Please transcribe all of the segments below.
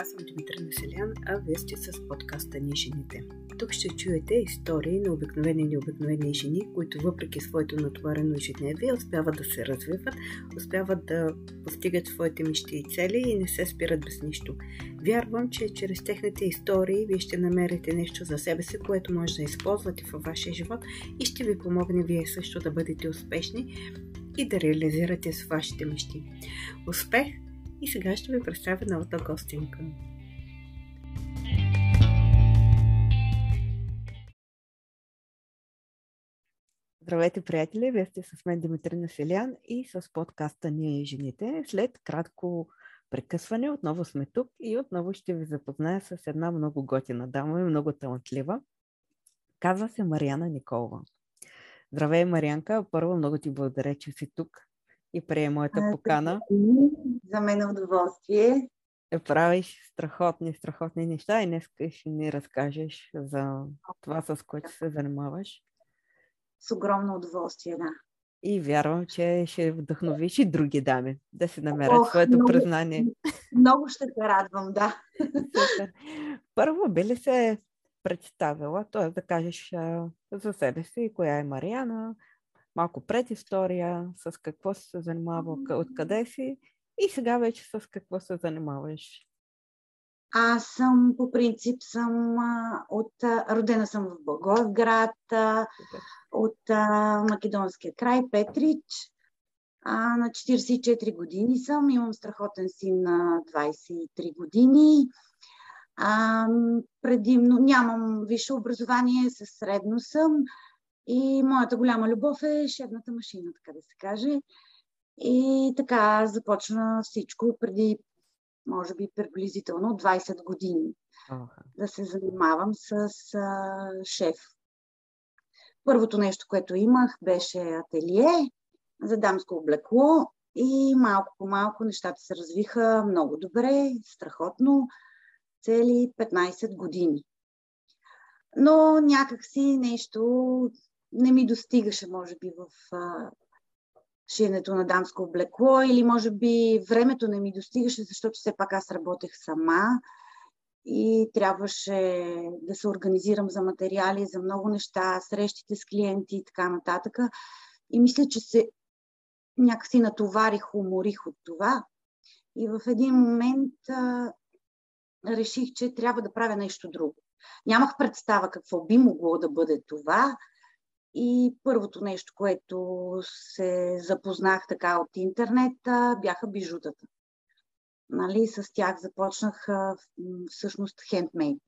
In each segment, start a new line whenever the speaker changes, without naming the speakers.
аз съм Димитър Населян, а вие сте с подкаста Ни жените. Тук ще чуете истории на обикновени и необикновени жени, които въпреки своето натоварено ежедневие успяват да се развиват, успяват да постигат своите мечти и цели и не се спират без нищо. Вярвам, че чрез техните истории вие ще намерите нещо за себе си, което може да използвате във вашия живот и ще ви помогне вие също да бъдете успешни и да реализирате с вашите мечти. Успех и сега ще ви представя новата гостинка. Здравейте, приятели! Вие сте с мен Димитрина Селян и с подкаста Ние и жените. След кратко прекъсване отново сме тук и отново ще ви запозная с една много готина дама и много талантлива. Казва се Мариана Николова. Здравей, Марианка! Първо много ти благодаря, че си тук и прие моята покана.
За мен е удоволствие.
Е, правиш страхотни, страхотни неща и днес ще ни разкажеш за това, с което се занимаваш.
С огромно удоволствие, да.
И вярвам, че ще вдъхновиш и други дами да си намерят Ох, своето много, признание.
Много ще се радвам, да.
Първо би ли се представила, т.е. да кажеш за себе си, коя е Мариана, малко предистория, с какво си се занимава, откъде си и сега вече с какво се занимаваш.
Аз съм, по принцип, съм от, родена съм в Благоевград, от македонския край, Петрич. А, на 44 години съм, имам страхотен син на 23 години. А, предимно нямам висше образование, със средно съм. И моята голяма любов е шебната машина, така да се каже. И така започна всичко преди, може би, приблизително 20 години okay. да се занимавам с а, шеф. Първото нещо, което имах, беше ателие за дамско облекло и малко по малко нещата се развиха много добре, страхотно, цели 15 години. Но някакси нещо не ми достигаше, може би, в а, шиенето на дамско облекло или може би времето не ми достигаше, защото все пак аз работех сама и трябваше да се организирам за материали, за много неща, срещите с клиенти и така нататък. И мисля, че се някакси натоварих, уморих от това. И в един момент а, реших, че трябва да правя нещо друго. Нямах представа какво би могло да бъде това, и първото нещо, което се запознах така от интернет, бяха бижутата. Нали, с тях започнах всъщност хендмейд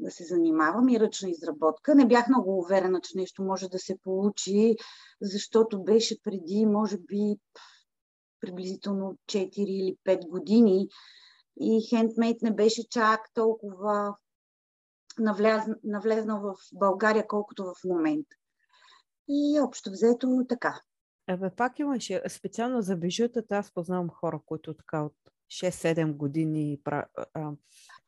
да се занимавам и ръчна изработка. Не бях много уверена, че нещо може да се получи, защото беше преди, може би, приблизително 4 или 5 години и хендмейд не беше чак толкова навлезнал в България, колкото в момента. И общо взето така.
Абе, пак имаше, специално за бижутата, аз познавам хора, които така от 6-7 години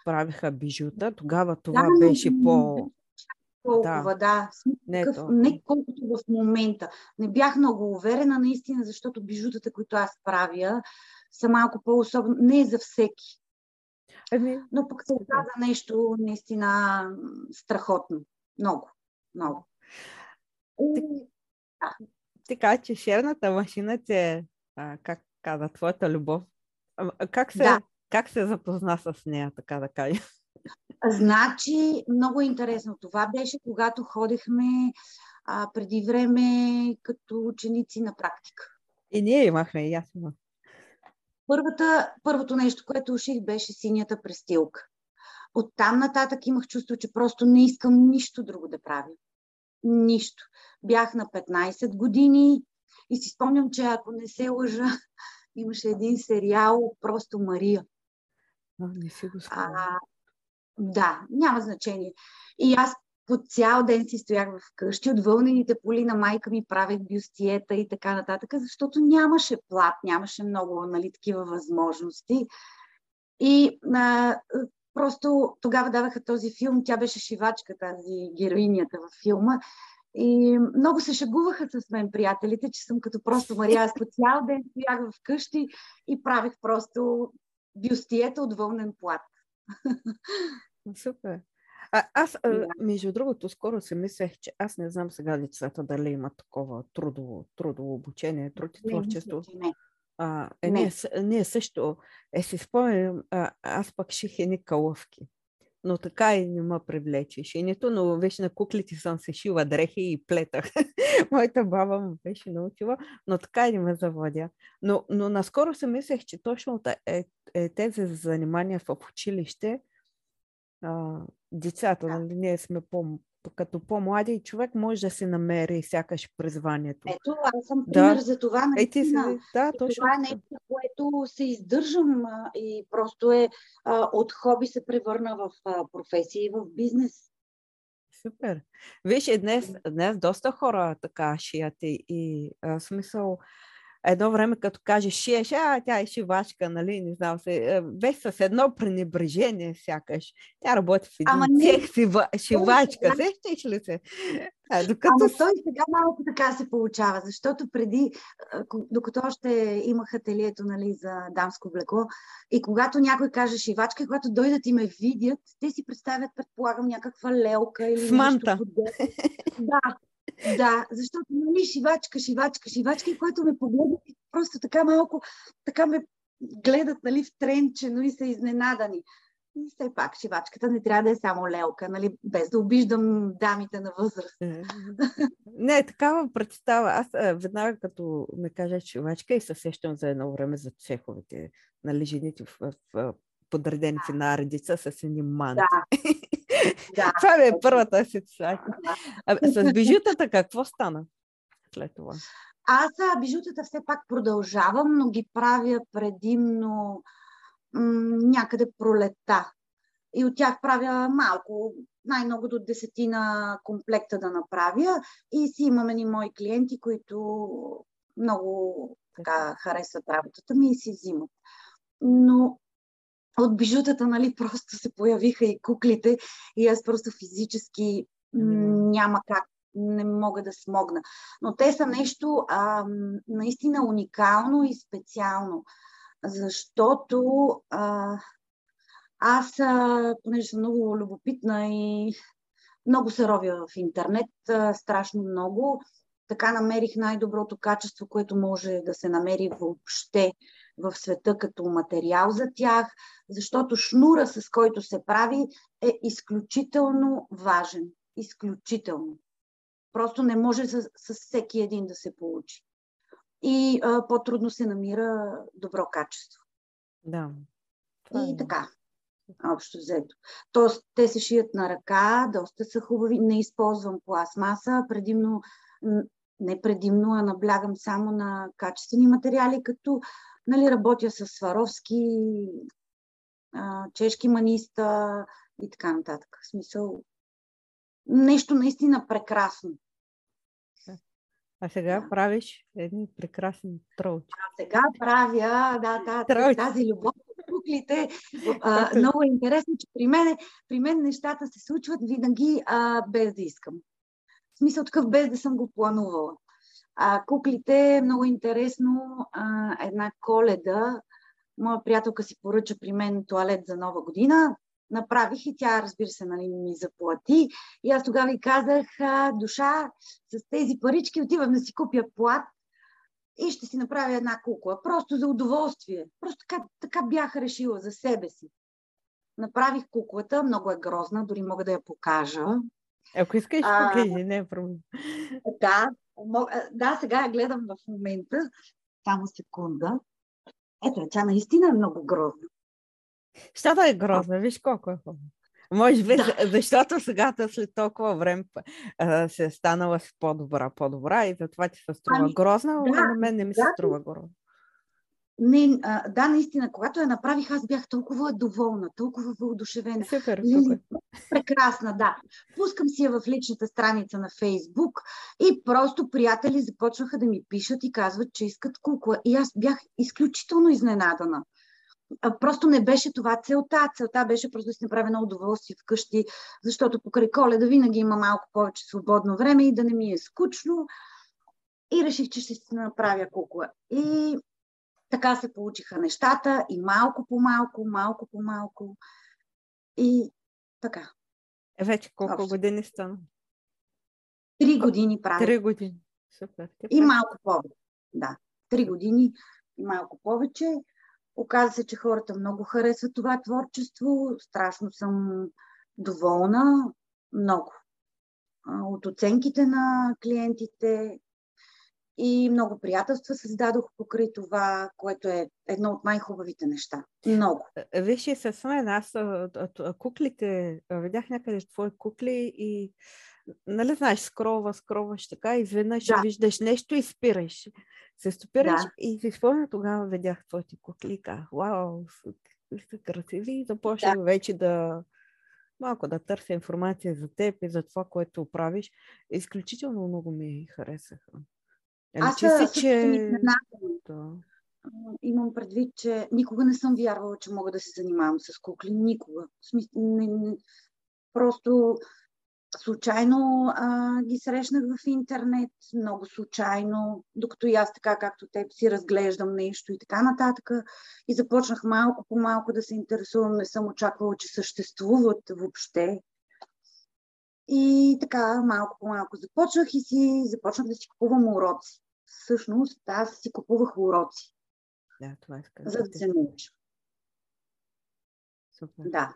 правиха бижута. Тогава това да, беше по...
Толкова, да. да. Не, Какъв, не колкото в момента. Не бях много уверена, наистина, защото бижутата, които аз правя, са малко по-особено. Не е за всеки. Ами... Но пък се оказа нещо наистина страхотно. Много, много.
Така, че шерната машина ти е, а, как каза, твоята любов. А, как, се,
да.
как се запозна с нея, така да кажа?
Значи, много интересно. Това беше, когато ходихме а, преди време като ученици на практика.
И ние имахме, и аз имах.
Първата, първото нещо, което уших, беше синята престилка. От там нататък имах чувство, че просто не искам нищо друго да правя нищо. Бях на 15 години и си спомням, че ако не се лъжа, имаше един сериал Просто Мария.
А, не си го
а, Да, няма значение. И аз по цял ден си стоях в къщи, от вълнените поли на майка ми правех бюстиета и така нататък, защото нямаше плат, нямаше много нали, такива възможности. И а, Просто тогава даваха този филм, тя беше шивачка, тази героинята в филма. И много се шагуваха с мен приятелите, че съм като просто Мария. Аз по цял ден стоях в къщи и правих просто бюстиета от вълнен плат.
Супер. А, аз, да. между другото, скоро си мислех, че аз не знам сега децата дали има такова трудово, трудово обучение, труд и творчество. Не, а, е, не. Ние, ние също, е, си спомням, аз пък ших едни калъвки но така и не ме привлече шенето, но вече на куклите съм се шила дрехи и плетах. Моята баба му беше научила, но така и не ме заводя. Но, но наскоро се мислех, че точно е, е, тези занимания в училище, а, децата, нали, ние сме по, като по-млади човек може да се намери сякаш призванието.
Ето, аз съм пример да. за това.
Е, ти си, да, точно.
Това е нещо, което се издържам и просто е а, от хоби се превърна в а, професия и в бизнес.
Супер. Виж, днес, днес доста хора така шият и, и а, смисъл едно време, като каже шиеш, а тя е шивачка, нали, не знам се, беше с едно пренебрежение сякаш. Тя работи в един Ама цех шива, шивачка, сещаш ли се?
А, докато... Ама той сега малко така се получава, защото преди, докато още имах ателието нали, за дамско влеко, и когато някой каже шивачка, когато дойдат и ме видят, те си представят, предполагам, някаква лелка или
Сманта.
нещо. Да, да, защото, нали, шивачка, шивачка, шивачка, и който ме погледна, просто така малко, така ме гледат, нали, в тренче, но и са изненадани. И все пак, шивачката не трябва да е само лелка, нали, без да обиждам дамите на възраст. Е,
не, такава представа. Аз веднага като ме кажа шивачка и се сещам за едно време за цеховете, нали, жените в, в, в подреденици да. на редица с едни манти. Да. Да. Това ми е първата асоциация. С бижутата какво стана след това?
Аз бижутата все пак продължавам, но ги правя предимно м- някъде пролета. И от тях правя малко, най-много до десетина комплекта да направя. И си имаме ни мои клиенти, които много така харесват работата ми и си взимат. Но от бижутата, нали, просто се появиха и куклите и аз просто физически няма как, не мога да смогна. Но те са нещо а, наистина уникално и специално, защото а, аз, а, понеже съм много любопитна и много се ровя в интернет, а, страшно много, така намерих най-доброто качество, което може да се намери въобще в света като материал за тях, защото шнура, с който се прави, е изключително важен. Изключително. Просто не може с, с всеки един да се получи. И а, по-трудно се намира добро качество.
Да.
И е. така, общо взето. Тоест, те се шият на ръка, доста са хубави. Не използвам пластмаса, предимно, не предимно, а наблягам само на качествени материали, като нали, работя с Сваровски, чешки маниста и така нататък. В смисъл, нещо наистина прекрасно.
А сега да. правиш едни прекрасни тролчи.
А сега правя, да, да, тролчи. тази любов куклите. А, много е интересно, че при мен, при мен нещата се случват винаги а, без да искам. В смисъл такъв без да съм го планувала. А, куклите, много интересно, а, една коледа, моя приятелка си поръча при мен туалет за нова година, направих и тя, разбира се, нали, ми заплати. И аз тогава и казах, а, душа, с тези парички отивам да си купя плат и ще си направя една кукла. Просто за удоволствие. Просто така, така бях решила за себе си. Направих куклата, много е грозна, дори мога да я покажа.
Ако искаш, покажи, не е проблем.
Да, да, сега я гледам в момента. Само секунда. Ето, тя наистина е много грозна.
Щата е грозна, виж колко е хубаво. Може би, да. защото сега след толкова време а, се е станала си по-добра, по-добра и затова ти се струва ами, грозна, но да, на мен не ми да, се струва грозна.
Не, а, да, наистина, когато я направих, аз бях толкова доволна, толкова въодушевена.
Супер, супер.
Прекрасна, да. Пускам си я в личната страница на Фейсбук и просто приятели започнаха да ми пишат и казват, че искат кукла. И аз бях изключително изненадана. А, просто не беше това целта. Целта беше просто да си направя на удоволствие вкъщи, защото покрай коледа винаги има малко повече свободно време и да не ми е скучно. И реших, че ще си направя кукла. И така се получиха нещата и малко по малко, малко по малко И така.
Е, вече колко Общо. години стана?
Три години правя.
Три години. Супер.
И малко повече. Да. Три години и малко повече. Оказа се, че хората много харесват това творчество. Страшно съм доволна. Много. От оценките на клиентите, и много приятелства създадох покрай това, което е едно от най-хубавите неща. Много.
Е, е, виж, и с мен, аз куклите, видях някъде твои кукли и нали знаеш, скрова, скроваш така, изведнъж да. виждаш нещо и спираш. Се стопираш да. и си спомня тогава видях твоите кукли и казах, вау, са красиви и започнах да. вече да малко да търся информация за теб и за това, което правиш. Изключително много ми харесаха.
Ами, Аз си, че... Да. Имам предвид, че никога не съм вярвала, че мога да се занимавам с кукли. Никога. Смис... Не, не... Просто случайно а, ги срещнах в интернет, много случайно, докато и аз така, както теб, си разглеждам нещо и така нататък. И започнах малко по малко да се интересувам. Не съм очаквала, че съществуват въобще. И така, малко по малко започнах и си започнах да си купувам уроци всъщност аз си купувах уроци.
Да, това
е За да се науча.
Супер.
Да.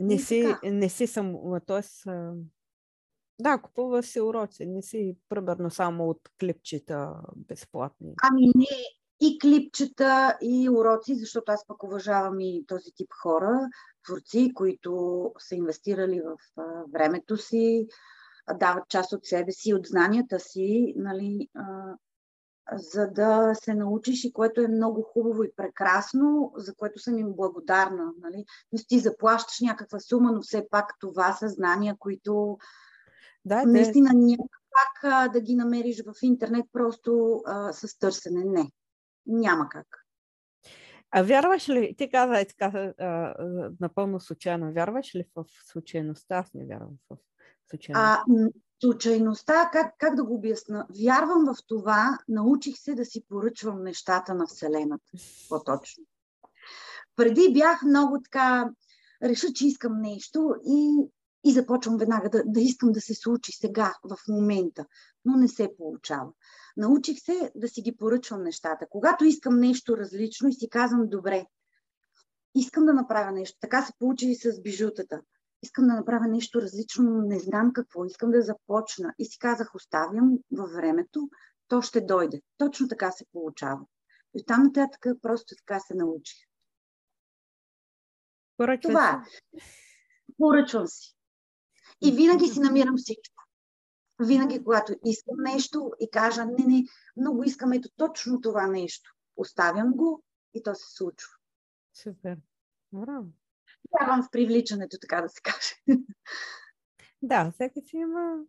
Не си, не си съм, т.е. Да, купува си уроци, не си примерно само от клипчета безплатни.
Ами не, и клипчета, и уроци, защото аз пък уважавам и този тип хора, творци, които са инвестирали в времето си, дават част от себе си, от знанията си, нали, за да се научиш и което е много хубаво и прекрасно, за което съм им благодарна. Нали? Но ти заплащаш някаква сума, но все пак това са знания, които да, наистина няма как да ги намериш в интернет просто а, с търсене. Не, няма как.
А вярваш ли, ти каза, е така, а, напълно случайно, вярваш ли в случайността? Аз не вярвам в случайността.
А, случайността, как, как да го обясна? Вярвам в това, научих се да си поръчвам нещата на Вселената. По-точно. Преди бях много така, реша, че искам нещо и, и започвам веднага да, да искам да се случи сега, в момента, но не се получава. Научих се да си ги поръчвам нещата. Когато искам нещо различно и си казвам, добре, искам да направя нещо. Така се получи и с бижутата искам да направя нещо различно, но не знам какво, искам да започна. И си казах, оставям във времето, то ще дойде. Точно така се получава. И там нататък просто така се научих.
Поръчвам
Това е. Поръчвам си. И винаги си намирам всичко. Винаги, когато искам нещо и кажа, не, не, много искам ето точно това нещо. Оставям го и то се случва.
Супер. Браво
вярвам в привличането, така да се каже.
Да, всеки си има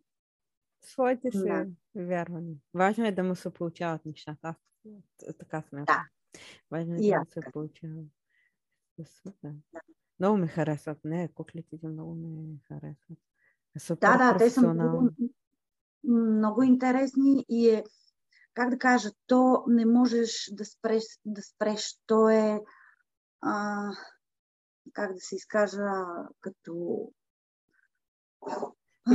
своите си да. вярвания. Важно е да му се получават нещата. Аз така смятам. Да. Важно е да му се получават. Супер. Да. Много ме харесват. Не, куклите много ме харесват.
Е супер да, да, те са много, много интересни и е, как да кажа, то не можеш да спреш, да спреш. То е а, как да се изкажа, като...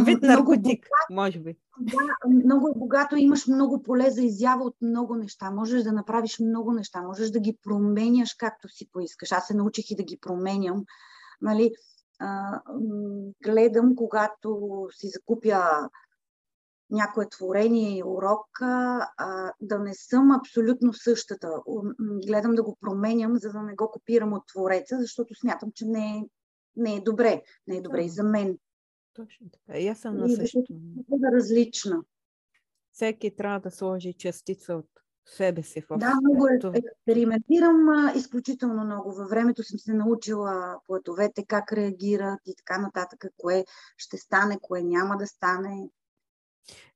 Вид наркотик, може би.
Да, много е богато, имаш много поле за изява от много неща. Можеш да направиш много неща, можеш да ги променяш както си поискаш. Аз се научих и да ги променям. Нали, а, гледам, когато си закупя някое творение и урок, а, да не съм абсолютно същата. Гледам да го променям, за да не го копирам от твореца, защото смятам, че не е, не е добре. Не е добре и за мен.
Точно така. И аз съм на същото.
Да различна.
Всеки трябва да сложи частица от себе си. В
да, много е. Експериментирам а, изключително много. Във времето съм се научила платовете, как реагират и така нататък, кое ще стане, кое няма да стане.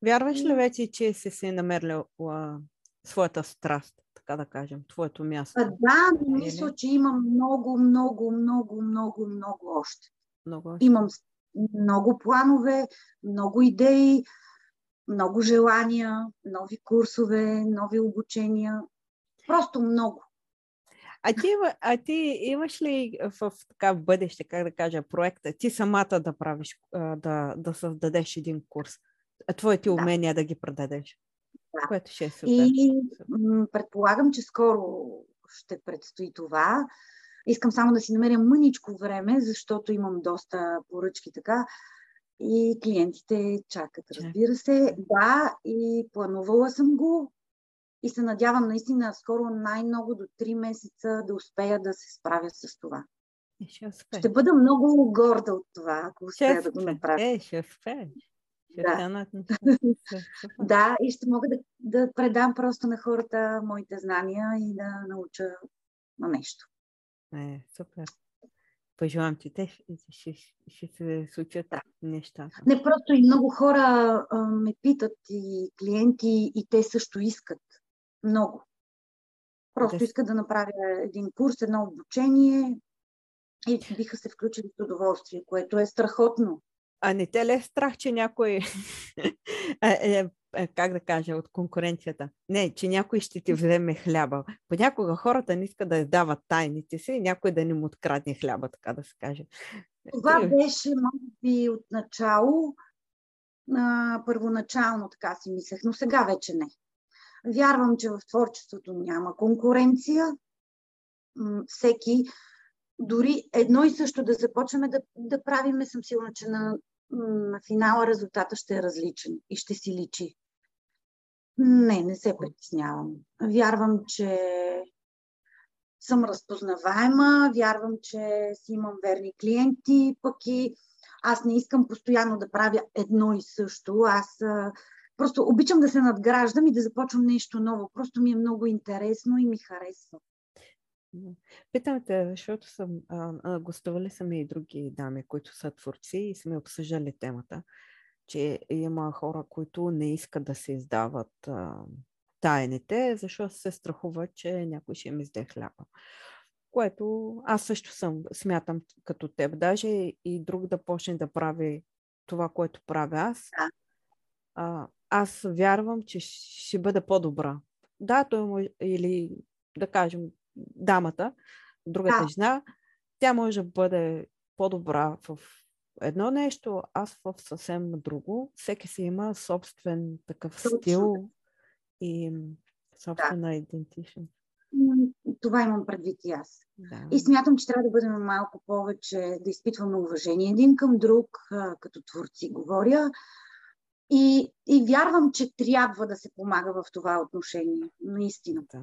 Вярваш ли вече, че си си намерил а, своята страст, така да кажем, твоето място?
А, да, мисля, че имам много, много, много, много, много още.
Много още.
Имам много планове, много идеи, много желания, нови курсове, нови обучения. Просто много.
А ти, а ти имаш ли в, в така в бъдеще, как да кажа, проекта, ти самата да правиш, да, да създадеш един курс, твоите да. умения да ги предадеш? Да. Което ще е супер.
И предполагам, че скоро ще предстои това. Искам само да си намеря мъничко време, защото имам доста поръчки така. И клиентите чакат, разбира се. Да, и планувала съм го. И се надявам наистина скоро най-много до 3 месеца да успея да се справя с това.
Е, ще,
ще бъда много горда от това, ако успея
ще
да го направя.
Е, ще успееш. Да.
да, и ще мога да, да предам просто на хората моите знания и да науча на нещо.
Е, супер. Пожелавам ти, те ще, ще, ще се случат да. нещата.
Не, просто и много хора а, ме питат и клиенти и те също искат много. Просто да. искат да направя един курс, едно обучение и биха се включили с удоволствие, което е страхотно.
А не те ли е страх, че някой, е, е, е, как да кажа, от конкуренцията? Не, че някой ще ти вземе хляба. Понякога хората не искат да дават тайните си и някой да не му открадне хляба, така да се каже.
Това беше, може би, от начало. А, първоначално така си мислех, но сега вече не. Вярвам, че в творчеството няма конкуренция. Всеки, дори едно и също да започваме да, да правиме, съм сигурна, че на на финала резултата ще е различен и ще си личи. Не, не се притеснявам. Вярвам, че съм разпознаваема, вярвам, че си имам верни клиенти, пък и аз не искам постоянно да правя едно и също. Аз просто обичам да се надграждам и да започвам нещо ново. Просто ми е много интересно и ми харесва.
Питам те, защото съм, а, а, гостували съм и други дами, които са творци и сме обсъждали темата, че има хора, които не искат да се издават а, тайните, защото се страхуват, че някой ще им изде хляба. Което аз също съм, смятам като теб, даже и друг да почне да прави това, което правя аз. А, аз вярвам, че ще бъде по-добра. Да, той може, или да кажем, дамата, другата да. жена, тя може да бъде по-добра в едно нещо, аз в съвсем друго. Всеки си има собствен такъв Точно. стил и собствена да. идентичност.
Това имам предвид и аз. Да. И смятам, че трябва да бъдем малко повече, да изпитваме уважение един към друг, като творци говоря. И, и вярвам, че трябва да се помага в това отношение. Наистина. Да.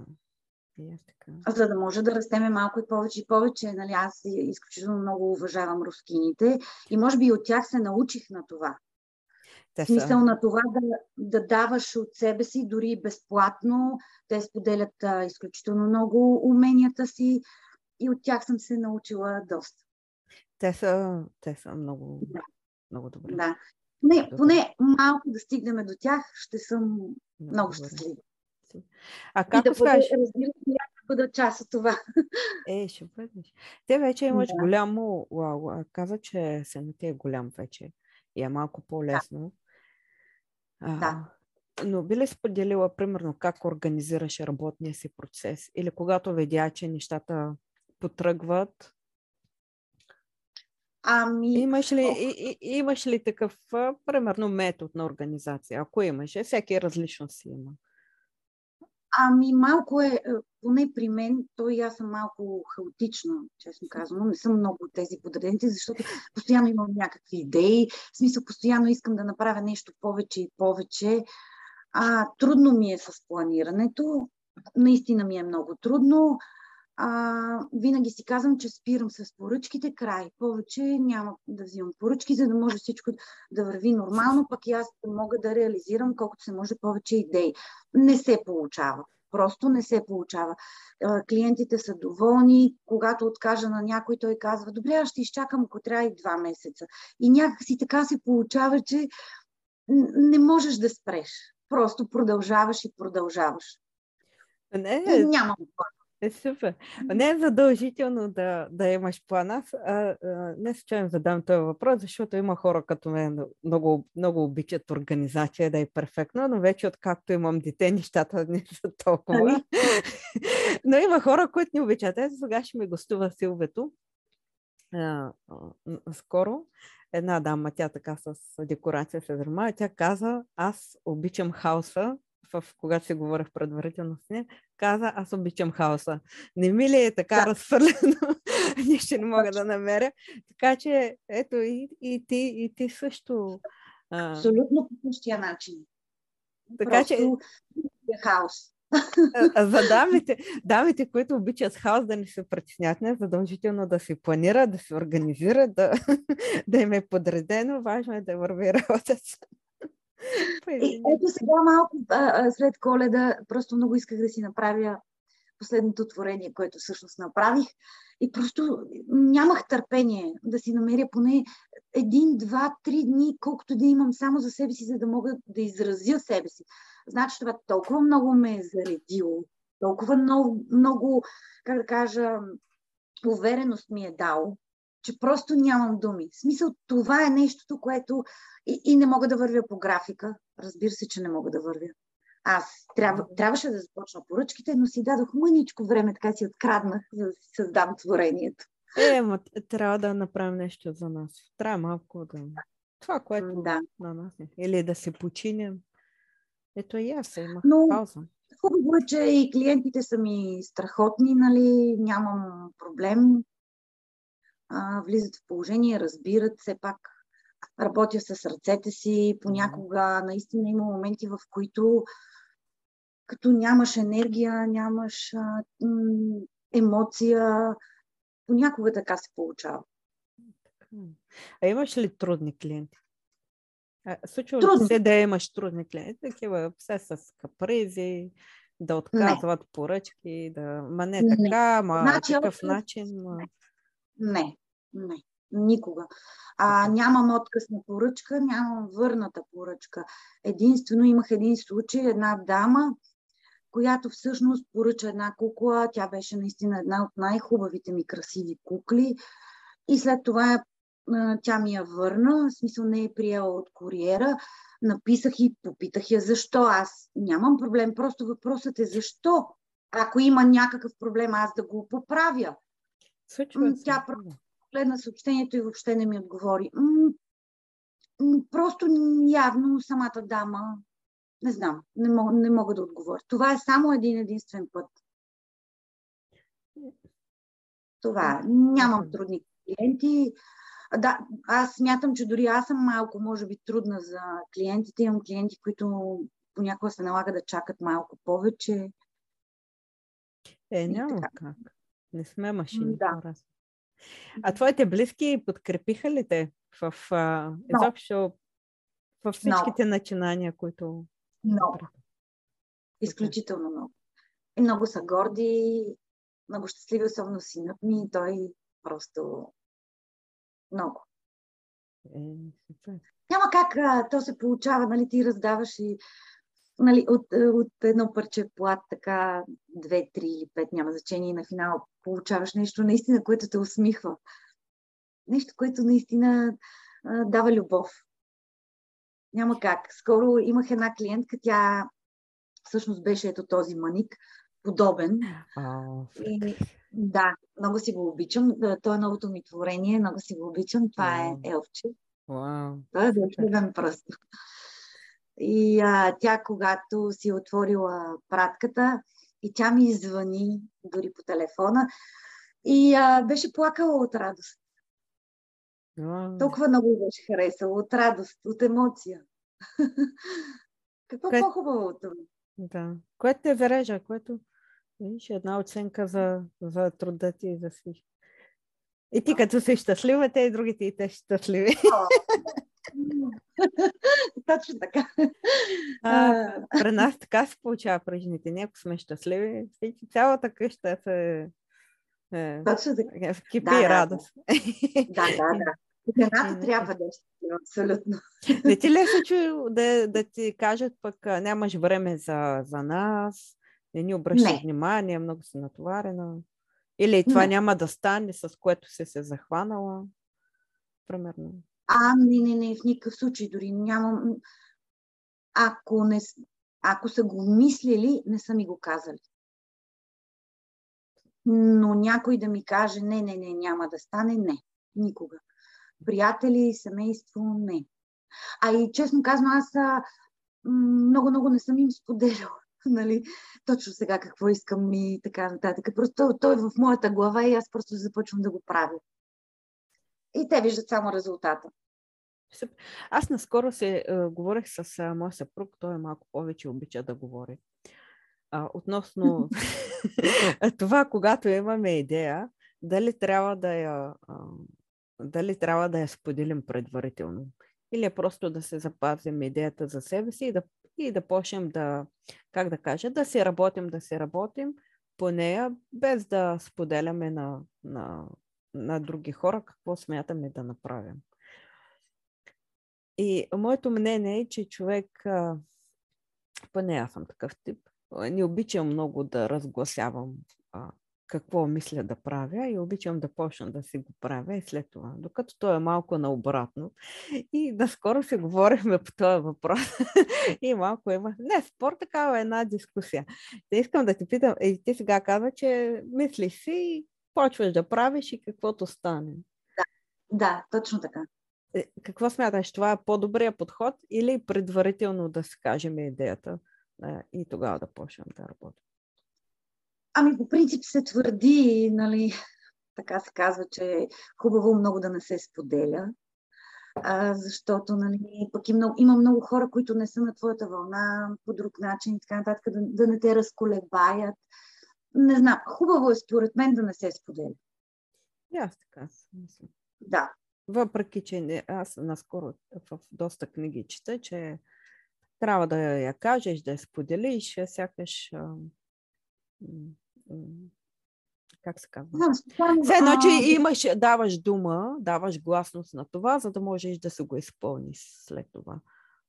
И аз така.
За да може да растеме малко и повече и повече. Нали, аз изключително много уважавам рускините и може би от тях се научих на това. Те са... Смисъл на това да, да даваш от себе си, дори безплатно. Те споделят а, изключително много уменията си и от тях съм се научила доста.
Те са, те са много, да. много добре.
Да. Не, поне малко да стигнем до тях, ще съм много, много щастлива.
А как да скажеш?
Разбира се, да бъда част от това.
Е, ще бъдеш. Те вече имаш да. голямо... Уау, каза, че се на ти е голям вече и е малко по-лесно. Да. Да. Но би ли споделила, примерно, как организираш работния си процес? Или когато видя, че нещата потръгват,
Ами...
Имаш ли, и, и, имаш ли такъв, примерно, метод на организация? Ако имаш, всеки различно си има.
Ами малко е, е, поне при мен, то и аз съм малко хаотично, честно казано. Не съм много от тези подреденици, защото постоянно имам някакви идеи. В смисъл, постоянно искам да направя нещо повече и повече. А, трудно ми е с планирането. Наистина ми е много трудно а, винаги си казвам, че спирам с поръчките, край. Повече няма да взимам поръчки, за да може всичко да върви нормално, пък и аз да мога да реализирам колкото се може повече идеи. Не се получава. Просто не се получава. Клиентите са доволни. Когато откажа на някой, той казва, добре, аз ще изчакам, ако трябва и два месеца. И някакси така се получава, че не можеш да спреш. Просто продължаваш и продължаваш.
Не,
и нямам
Е, супер. Не е задължително да, да имаш план. Аз а, а, не случайно задам този въпрос, защото има хора като мен много, много обичат организация да е перфектно, но вече откакто имам дете, нещата не са толкова. Но има хора, които не обичат. Ето сега ще ми гостува Силвето. А, скоро една дама, тя така с декорация се занимава, тя каза, аз обичам хаоса, в, когато си говорих предварително с нея, каза, аз обичам хаоса. Не ми ли е така да. разфърлено? Нищо не мога да намеря. Така че, ето и, и, ти, и ти също.
Абсолютно по същия начин.
Така Просто че.
Е хаос.
За дамите, дамите, които обичат хаос, да не се притеснят, не задължително да се планира, да се организира, да, да им е подредено. Важно е да върви работата.
И, ето сега малко а, а, след коледа, просто много исках да си направя последното творение, което всъщност направих. И просто нямах търпение да си намеря поне един, два, три дни, колкото да имам само за себе си, за да мога да изразя себе си. Значи това толкова много ме е заредило, толкова много, много как да кажа, увереност ми е дал, че просто нямам думи. В смисъл, това е нещото, което и, и не мога да вървя по графика. Разбира се, че не мога да вървя. Аз трябва, трябваше да започна поръчките, но си дадох мъничко време, така си откраднах, за да си създам творението.
Е, ма, трябва да направим нещо за нас. Трябва малко да... Това, което да. на нас е. Или да се починем. Ето и аз имах Но, пауза.
Хубаво е, че и клиентите са ми страхотни, нали? Нямам проблем. А, влизат в положение, разбират все пак. Работя с ръцете си. Понякога наистина има моменти, в които като нямаш енергия, нямаш а, м- емоция, понякога така се получава.
А имаш ли трудни клиенти? Случва се да имаш трудни клиенти, такива все с капризи, да отказват не. поръчки, да... Ма не, не. така, ма значи, такъв начин. Ма...
Не, не, никога. А, нямам отказ на поръчка, нямам върната поръчка. Единствено имах един случай, една дама, която всъщност поръча една кукла. Тя беше наистина една от най-хубавите ми красиви кукли. И след това тя ми я върна, в смисъл не е приела от куриера. Написах и попитах я защо. Аз нямам проблем, просто въпросът е защо. Ако има някакъв проблем, аз да го поправя.
Случва
Тя просто гледна съобщението и въобще не ми отговори. Просто явно самата дама, не знам, не мога, не мога да отговоря. Това е само един единствен път. Това. Нямам трудни клиенти. Да, аз смятам, че дори аз съм малко, може би, трудна за клиентите. Имам клиенти, които понякога се налага да чакат малко повече.
Е, няма как. Не сме машини. Да. А твоите близки подкрепиха ли те в изобщо в всичките no. начинания, които...
Много. Изключително много. И много са горди, много щастливи, особено синът ми. Той просто много.
Е,
Няма как а, то се получава, нали, ти раздаваш и нали, от, от едно парче плат, така, две, три или пет, няма значение, и на финал получаваш нещо наистина, което те усмихва. Нещо, което наистина а, дава любов. Няма как. Скоро имах една клиентка, тя всъщност беше ето този маник, подобен.
Oh,
и, да, много си го обичам. То е новото ми творение, много си го обичам. Това wow. е Елфче.
Wow.
Той е вълшебен просто. И а, тя, когато си отворила пратката, и тя ми звъни дори по телефона и а, беше плакала от радост.
Wow.
Толкова много беше харесала от радост, от емоция. Какво Кое... по-хубаво от това?
Да. Което те зарежа, което Виж, една оценка за, за труда ти и за всичко. И ти като си щастлива, те и другите и те щастливи.
Точно така.
А, при нас така се получава при жените. Ние, ако сме щастливи, всички, цялата къща се
е, Точно така.
Е, кипи да, радост.
Да, да, да. Жената трябва да е абсолютно.
Не ти ли е случай да, да ти кажат пък нямаш време за, за нас, Не ни обръща
Не.
внимание, много си натоварена. Или това
Не.
няма да стане, с което си се захванала. Примерно.
А, не, не, не, в никакъв случай дори нямам. Ако, не, ако са го мислили, не са ми го казали. Но някой да ми каже, не, не, не, няма да стане, не. Никога. Приятели, семейство, не. А и честно казано, аз много, много не съм им споделяла. Нали? Точно сега какво искам и така нататък. Просто той е в моята глава и аз просто започвам да го правя. И те виждат само резултата.
Аз наскоро се а, говорих с а, моя съпруг, той малко повече обича да говори. А, относно това, когато имаме идея, дали трябва да я, а, дали трябва да я споделим предварително. Или е просто да се запазим идеята за себе си и да, и да почнем да, как да кажа, да си работим, да си работим по нея, без да споделяме на, на, на други хора какво смятаме да направим. И моето мнение е, че човек, поне аз съм такъв тип, не обичам много да разгласявам а, какво мисля да правя и обичам да почна да си го правя и след това. Докато то е малко наобратно. И наскоро си говорихме по този въпрос и малко има... Не, спор такава е една дискусия. Те искам да те питам, и ти сега казва, че мислиш си и почваш да правиш и каквото стане.
Да, точно така.
Е, Какво смяташ? Това е по-добрия подход или предварително да си кажем идеята и тогава да почнем да работим?
Ами по принцип се твърди, нали, така се казва, че е хубаво много да не се споделя, а, защото нали, пък и много, има много хора, които не са на твоята вълна по друг начин и така нататък, да, да не те разколебаят. Не знам, хубаво е според мен да не се споделя.
И аз така мисля.
Да,
Въпреки, че не, аз наскоро в доста книги чета, че трябва да я кажеш, да я споделиш, сякаш... Как се казва? Все едно, че имаш, даваш дума, даваш гласност на това, за да можеш да се го изпълниш след това.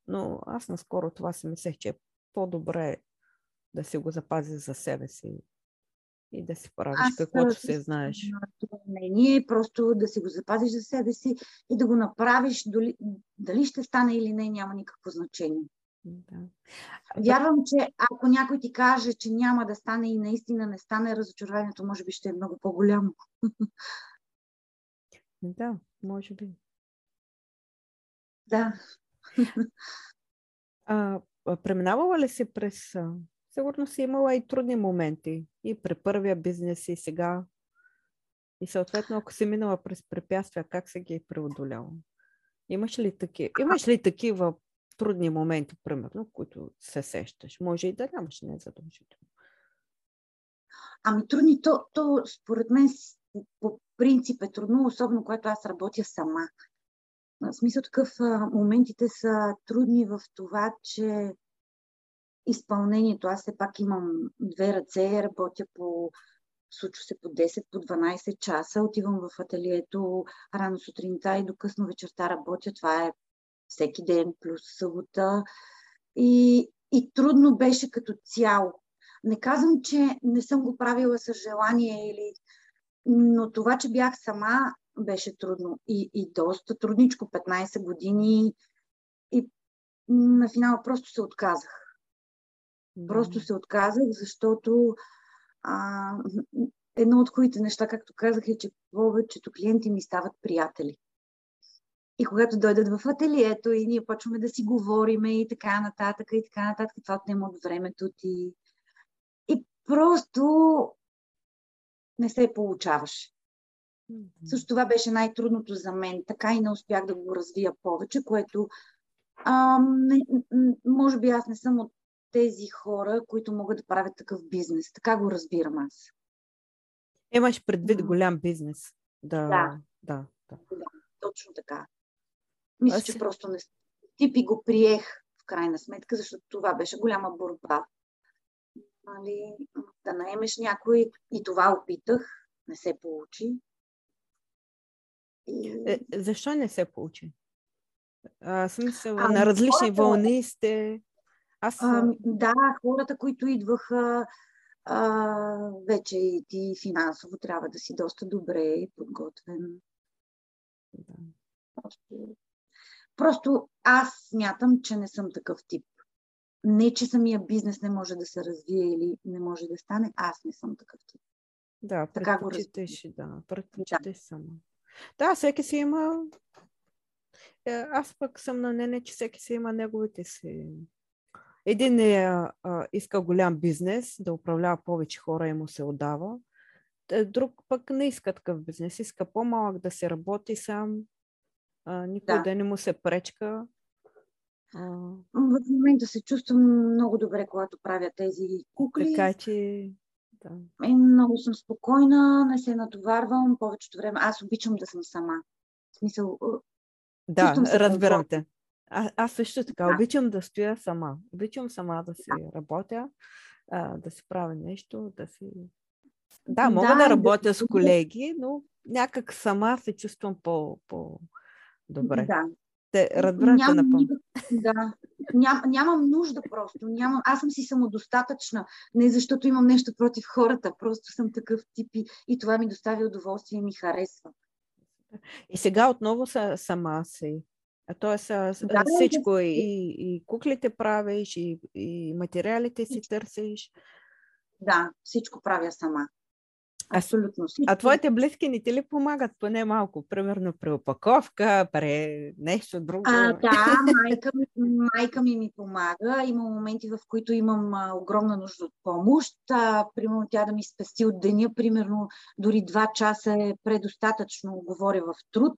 Но аз наскоро това си мислех, че е по-добре да си го запази за себе си и да си правиш каквото се знаеш.
мнение е просто да си го запазиш за себе си и да го направиш, дали, дали ще стане или не, няма никакво значение.
Да.
Вярвам, че ако някой ти каже, че няма да стане и наистина не стане, разочарованието може би ще е много по-голямо.
да, може би.
Да.
А, а преминавала ли си през... Сигурно си имала и трудни моменти. И при първия бизнес, и сега. И съответно, ако си минала през препятствия, как се ги е преодоляла? Имаш ли, таки... Имаш ли такива трудни моменти, примерно, които се сещаш? Може и да нямаш, не е.
Ами трудни, то, то според мен по, принцип е трудно, особено когато аз работя сама. В смисъл такъв, моментите са трудни в това, че изпълнението, аз все пак имам две ръце, работя по, случва се по 10, по 12 часа, отивам в ателието рано сутринта и до късно вечерта работя. Това е всеки ден плюс събота. И, и трудно беше като цяло. Не казвам, че не съм го правила с желание, или... но това, че бях сама, беше трудно. И, и доста трудничко, 15 години. И на финала просто се отказах. Просто се отказах, защото а, едно от хубавите неща, както казах, е, че повечето клиенти ми стават приятели. И когато дойдат в ателието и ние почваме да си говориме и така нататък, и така нататък, това отнема от времето ти. И просто не се получаваше.
Мгм.
Също това беше най-трудното за мен. Така и не успях да го развия повече, което а, не, може би аз не съм от тези хора, които могат да правят такъв бизнес. Така го разбирам аз.
Имаш предвид голям бизнес. Да.
Да.
да, да.
Точно така. Мисля,
Аз
че просто не тип и го приех в крайна сметка, защото това беше голяма борба. Нали, да наемеш някой и това опитах, не се получи. И...
Е, защо не се получи? А, смисъл,
Ами,
на различни
хората-
вълни сте. Аз.
А, да, хората, които идваха, а, вече и ти финансово трябва да си доста добре подготвен. Да. Просто, просто аз смятам, че не съм такъв тип. Не, че самия бизнес не може да се развие или не може да стане, аз не съм такъв тип.
Да, предпочиташ, да, предпочиташ да. само. Да, всеки си има... Е, аз пък съм на мнение, че всеки си има неговите си... Един е, а, иска голям бизнес, да управлява повече хора и му се отдава. Е, друг пък не иска такъв бизнес, иска по-малък да се работи сам, а, никой да. да не му се пречка.
А... В момента се чувствам много добре, когато правя тези кукли.
Така че да.
И много съм спокойна, не се натоварвам повечето време. Аз обичам да съм сама. В смисъл.
Да, разбирам те. А, аз също така да. обичам да стоя сама. Обичам сама да си да. работя, а, да си правя нещо, да си. Да, мога да, да работя да... с колеги, но някак сама се чувствам по, по-добре.
Да.
Те разбирате напълно.
Да, ням, нямам нужда просто. Нямам, аз съм си самодостатъчна. Не защото имам нещо против хората, просто съм такъв тип и, и това ми доставя удоволствие и ми харесва.
И сега отново са, сама си. Тоест да, всичко да. и, и куклите правиш, и, и материалите си търсиш.
Да, всичко правя сама. Абсолютно.
А твоите близки не ти ли помагат поне малко? Примерно при опаковка, при нещо друго?
А, да, майка ми, майка ми ми помага. Има моменти, в които имам а, огромна нужда от помощ. А, примерно тя да ми спести от деня, примерно дори два часа е предостатъчно, говоря в труд.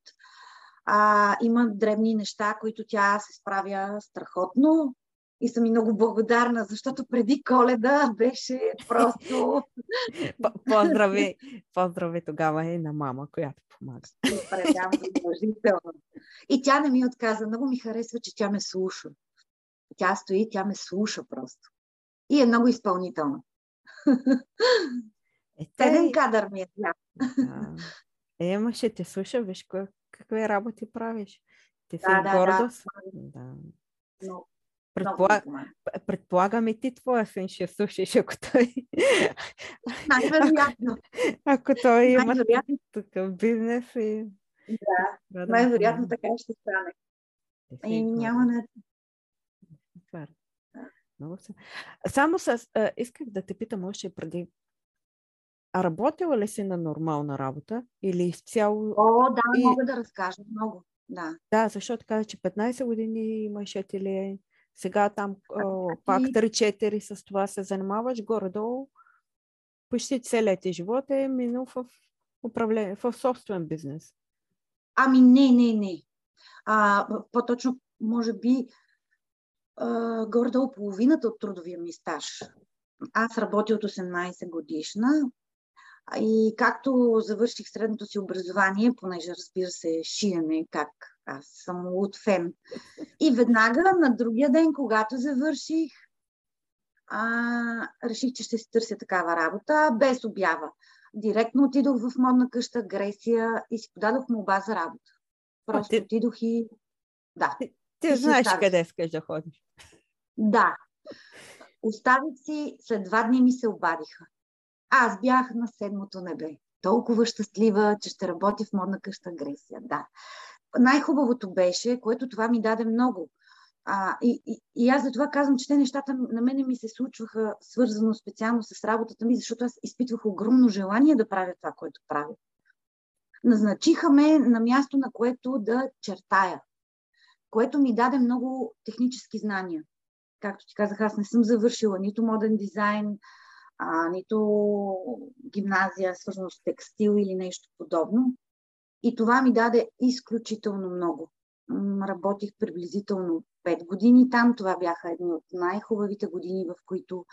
А, има дребни неща, които тя се справя страхотно и съм и много благодарна, защото преди коледа беше просто...
Поздрави, поздрави тогава и на мама, която помага.
Предам задължително. И тя не ми отказа. Много ми харесва, че тя ме слуша. Тя стои, тя ме слуша просто. И е много изпълнителна. Е, Един кадър ми е тя.
Е, ама ще те слуша, виж какви работи правиш. Ти си да, да, гордост. Да. да.
Но
Предполаг... Предполагам и ти твоя син ще слушаш, ако той...
Най-вероятно.
Ако, той има такъв бизнес и...
Да, най-вероятно така ще стане. И няма на...
Много се. Само с... А, исках да те питам още преди. А работила ли си на нормална работа? Или изцяло...
О, да, и... мога да разкажа много. Да.
Да, защото каза, че 15 години имаш ателие. Сега там о, пак 3-4 с това се занимаваш, горе-долу почти целият ти живот е минал в управление, в собствен бизнес.
Ами не, не, не. А, по-точно, може би, а, горе-долу половината от трудовия ми стаж. Аз работя от 18 годишна и както завърших средното си образование, понеже разбира се, шиене, как аз съм от фен. И веднага на другия ден, когато завърших, а, реших, че ще си търся такава работа, без обява. Директно отидох в модна къща Гресия и си подадох молба за работа. Просто ти... отидох и... Да.
Ти, ти знаеш оставих. къде искаш да ходиш.
Да. Оставих си, след два дни ми се обадиха. Аз бях на седмото небе. Толкова щастлива, че ще работя в модна къща Гресия. Да най-хубавото беше, което това ми даде много. А, и, и, и аз за това казвам, че те нещата на мене ми се случваха свързано специално с работата ми, защото аз изпитвах огромно желание да правя това, което правя. Назначиха ме на място, на което да чертая, което ми даде много технически знания. Както ти казах, аз не съм завършила нито моден дизайн, а, нито гимназия, свързано с текстил или нещо подобно. И това ми даде изключително много. Работих приблизително 5 години там. Това бяха едни от най-хубавите години, в които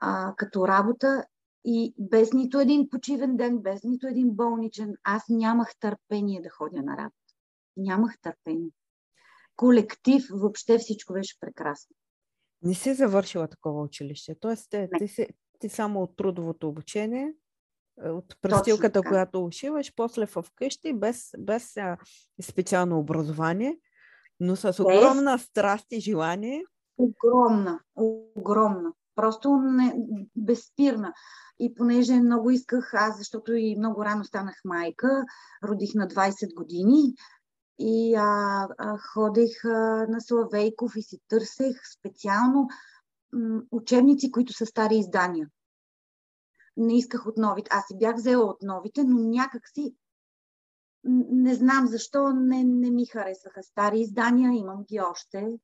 а, като работа и без нито един почивен ден, без нито един болничен, аз нямах търпение да ходя на работа. Нямах търпение. Колектив, въобще всичко беше прекрасно.
Не си завършила такова училище. Тоест, ти, ти, си, ти само от трудовото обучение е, от престилката, която ушиваш, после в къщи, без, без а, специално образование, но с огромна без... страст и желание.
Огромна, огромна. Просто не, безспирна. И понеже много исках, аз, защото и много рано станах майка, родих на 20 години и а, а, ходех а, на Славейков и си търсех специално м, учебници, които са стари издания. Не исках от новите. Аз си бях взела от новите, но някак си не знам защо не, не ми харесваха стари издания, имам ги още.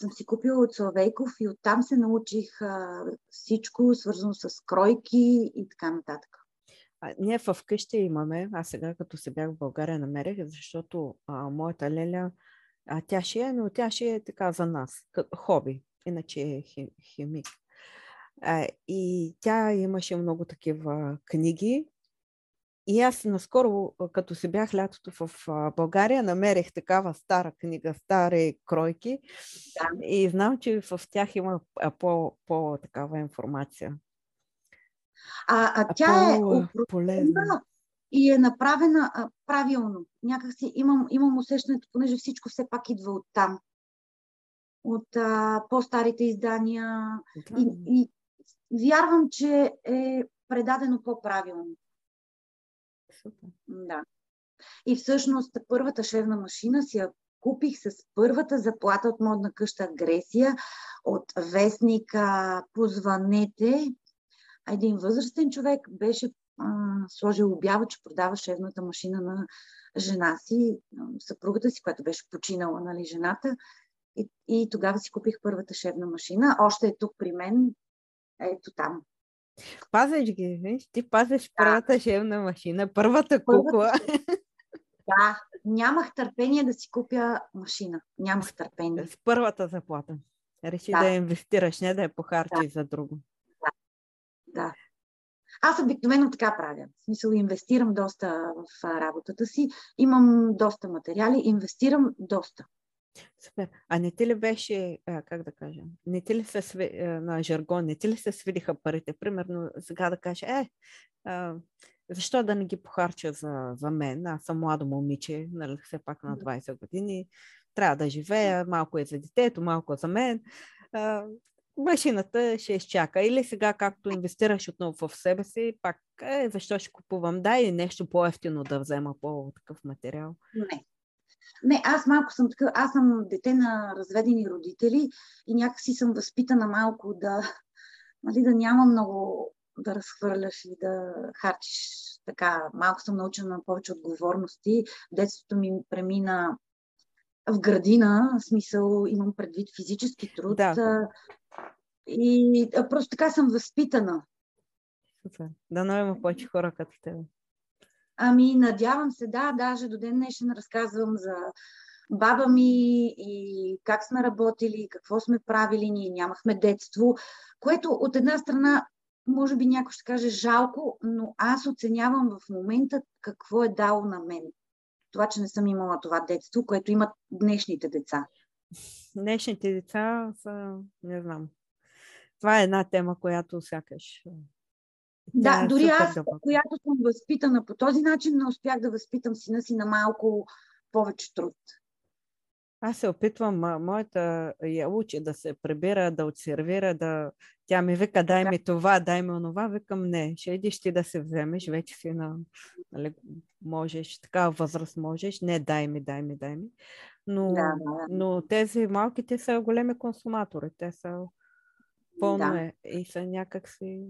Съм си купила от Славейков и оттам се научих а, всичко, свързано с кройки и така нататък.
А, ние в къщи имаме, аз сега като се бях в България намерих, защото а, моята леля, а, тя шие, но тя шие така за нас, като хоби, иначе е химик. А, и тя имаше много такива книги, и аз наскоро, като се бях лятото в България, намерих такава стара книга, стари кройки да. и знам, че в тях има по, по информация.
А, а тя е полезна и е направена а, правилно. Някакси имам, имам усещането, понеже всичко все пак идва от там. От а, по-старите издания. Да. И, и вярвам, че е предадено по-правилно. Супер. Да. И всъщност първата шевна машина си я купих с първата заплата от модна къща Агресия, от вестника Позванете. Един възрастен човек беше а, сложил обява, че продава шевната машина на жена си, съпругата си, която беше починала, нали, жената. И, и тогава си купих първата шевна машина. Още е тук при мен, ето там,
Пазиш ги, виж? Ти пазиш да. първата шевна машина, първата кукла.
Да, нямах търпение да си купя машина. Нямах търпение.
С първата заплата. Реши да, да инвестираш, не да я похарчиш да. за друго.
Да. Аз обикновено така правя. В смисъл, инвестирам доста в работата си. Имам доста материали, инвестирам доста.
Супер. А не ти ли беше, как да кажа, не ти ли се сви, на жаргон, не ти ли се свидиха парите? Примерно сега да кажа, е, защо да не ги похарча за, за мен? Аз съм младо момиче, нали, все пак на 20 години. Трябва да живея, малко е за детето, малко е за мен. Машината ще изчака. Или сега, както инвестираш отново в себе си, пак, е, защо ще купувам? Да, и нещо по-ефтино да взема по-такъв материал.
Не, не, аз малко съм така, аз съм дете на разведени родители и някакси съм възпитана малко да, нали, да няма много да разхвърляш и да харчиш така. Малко съм научена на повече отговорности. Детството ми премина в градина, в смисъл имам предвид физически труд. Да. И просто така съм възпитана.
Супер. Да, има повече хора като теб.
Ами, надявам се, да, даже до ден днешен разказвам за баба ми и как сме работили, какво сме правили, ние нямахме детство, което от една страна може би някой ще каже жалко, но аз оценявам в момента какво е дало на мен. Това, че не съм имала това детство, което имат днешните деца.
Днешните деца са, не знам. Това е една тема, която сякаш
да, да дори аз, добър. която съм възпитана по този начин, не успях да възпитам сина си на малко повече труд.
Аз се опитвам, моята я учи да се прибира, да отсервира, да... Тя ми вика, дай ми това, дай ми онова. Викам, не, ще идиш ти да се вземеш, вече си на... Нали, можеш, такава възраст можеш. Не, дай ми, дай ми, дай ми. Но, да, да. но тези малките са големи консуматори. Те са пълно да. е и са някакси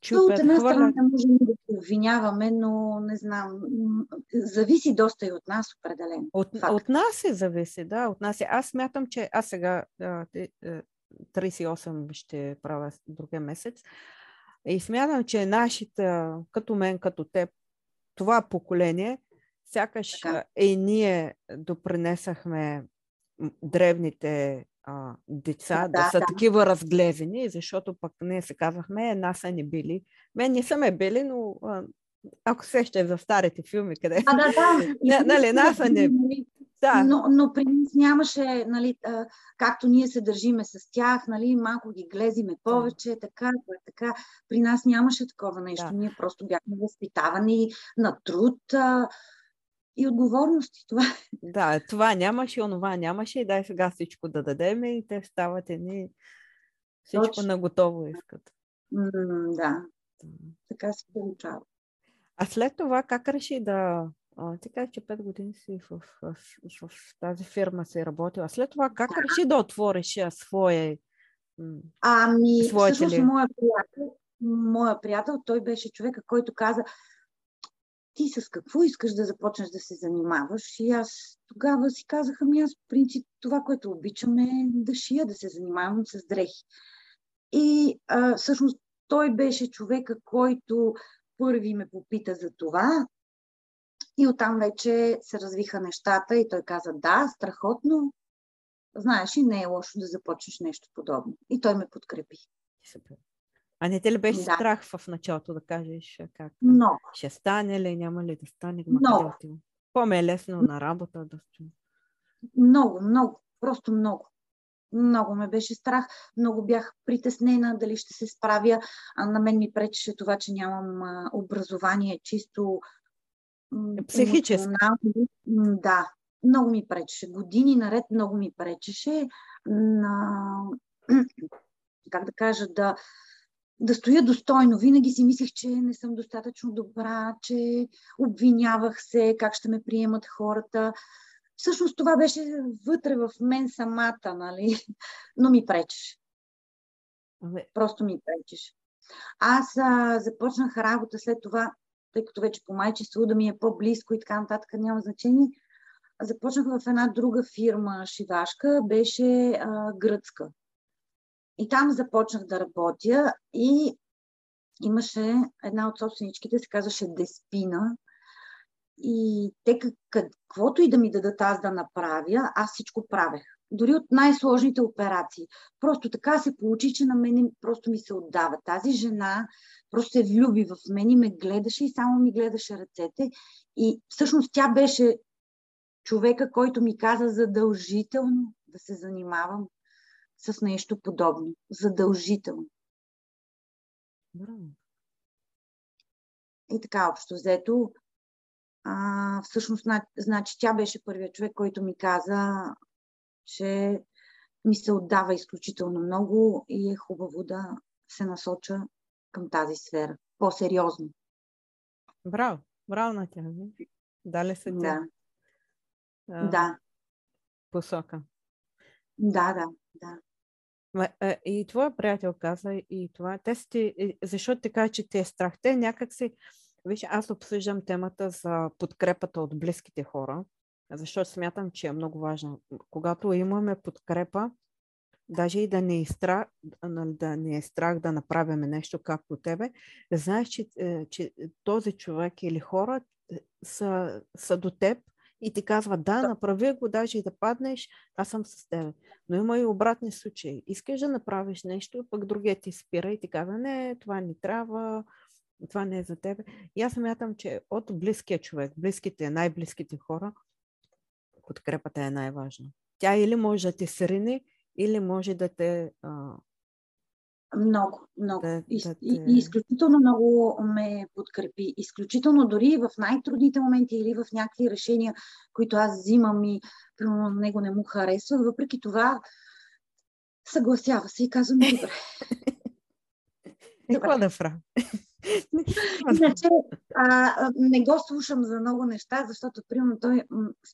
чупят, от една страна не можем да се обвиняваме, но не знам, зависи доста и от нас определено.
От, от нас се зависи, да, от нас. Е. Аз смятам, че аз сега 38 ще правя другия месец и смятам, че нашите, като мен, като теб, това поколение, сякаш така. и ние допринесахме древните а, деца да, да са да. такива разглезени, защото пък ние се казвахме, една са не били. Мен не са ме били, но а, ако се ще за старите филми, къде...
А, да, да.
нали, нас са не...
Да. Но, но при нас нямаше, нали, както ние се държиме с тях, нали, малко ги глезиме повече, да. така, така. При нас нямаше такова нещо. Да. Ние просто бяхме възпитавани на труд, и отговорности. Това.
Да, това нямаше, онова нямаше и дай сега всичко да дадем и те стават едни Всичко Точно. на готово искат.
М- да. Така се получава.
А след това как реши да... А, ти кажа, че 5 години си в, в, в, в тази фирма си работила. След това как да. реши да отвориш своя...
Ами, всъщност, ли? моя приятел, моя приятел, той беше човека, който каза, ти с какво искаш да започнеш да се занимаваш? И аз тогава си казах, ами аз в принцип това, което обичам е да шия, да се занимавам с дрехи. И а, всъщност той беше човека, който първи ме попита за това. И оттам вече се развиха нещата и той каза, да, страхотно. Знаеш, и не е лошо да започнеш нещо подобно. И той ме подкрепи.
Супер. А не те ли беше да. страх в началото да кажеш как
Много.
ще стане ли, няма ли да стане? Много. По-ме е лесно на работа да
Много, много. Просто много. Много ме беше страх, много бях притеснена дали ще се справя. А на мен ми пречеше това, че нямам а, образование чисто
психически.
Да, много ми пречеше. Години наред много ми пречеше на, как да кажа, да, да стоя достойно. Винаги си мислех, че не съм достатъчно добра, че обвинявах се, как ще ме приемат хората. Всъщност това беше вътре в мен самата, нали? Но ми пречеше. Просто ми пречеше. Аз а, започнах работа след това, тъй като вече по майчество да ми е по-близко и така нататък, няма значение. Започнах в една друга фирма, шивашка, беше а, гръцка. И там започнах да работя и имаше една от собственичките, се казваше Деспина. И те каквото и да ми дадат аз да направя, аз всичко правех. Дори от най-сложните операции. Просто така се получи, че на мен просто ми се отдава. Тази жена просто се влюби в мен и ме гледаше и само ми гледаше ръцете. И всъщност тя беше човека, който ми каза задължително да се занимавам с нещо подобно. Задължително.
Браво.
И така, общо взето, а, всъщност, значи, тя беше първият човек, който ми каза, че ми се отдава изключително много и е хубаво да се насоча към тази сфера. По-сериозно.
Браво! Браво на тя. Дали се тя.
Да. А, да.
Посока.
Да, да, да.
И твоя приятел каза и това. Те сте, защото така, че те е страх. Те някак си... Виж, аз обсъждам темата за подкрепата от близките хора, защото смятам, че е много важно. Когато имаме подкрепа, даже и да не е страх да, не е страх да направим нещо както тебе, знаеш, че, е, че този човек или хора е, са, са до теб и ти казва, да, направи го, даже и да паднеш, аз съм с теб. Но има и обратни случаи. Искаш да направиш нещо, пък другия ти спира и ти казва, не, това не трябва, това не е за теб. И аз смятам, че от близкия човек, близките, най-близките хора, подкрепата е най-важна. Тя или може да те срине, или може да те а,
много, много. Да, и, да, и, и изключително много ме подкрепи. Изключително дори в най-трудните моменти или в някакви решения, които аз взимам и примерно него не му харесва, въпреки това съгласява се и казва ми добре.
Какво да правя?
Иначе а, не го слушам за много неща, защото примерно той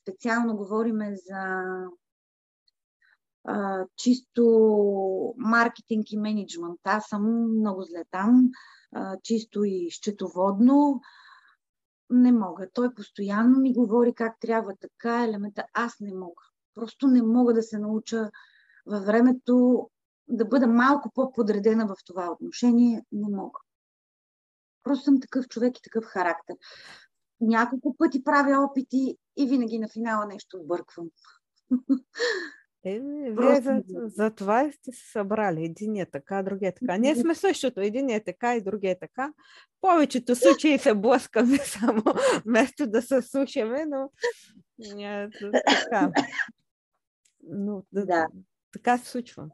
специално говориме за а, чисто маркетинг и менеджмент. Аз съм много зле там, а, чисто и счетоводно. Не мога. Той постоянно ми говори как трябва така, елемента. Аз не мога. Просто не мога да се науча във времето да бъда малко по-подредена в това отношение. Не мога. Просто съм такъв човек и такъв характер. Няколко пъти правя опити и винаги на финала нещо обърквам.
Е, вие за, за това сте се събрали. Един е така, другия е така. Ние сме същото. Един е така и другия е така. В повечето случаи се блъскаме само вместо да се слушаме, но е, така. Но, да. Така се случва.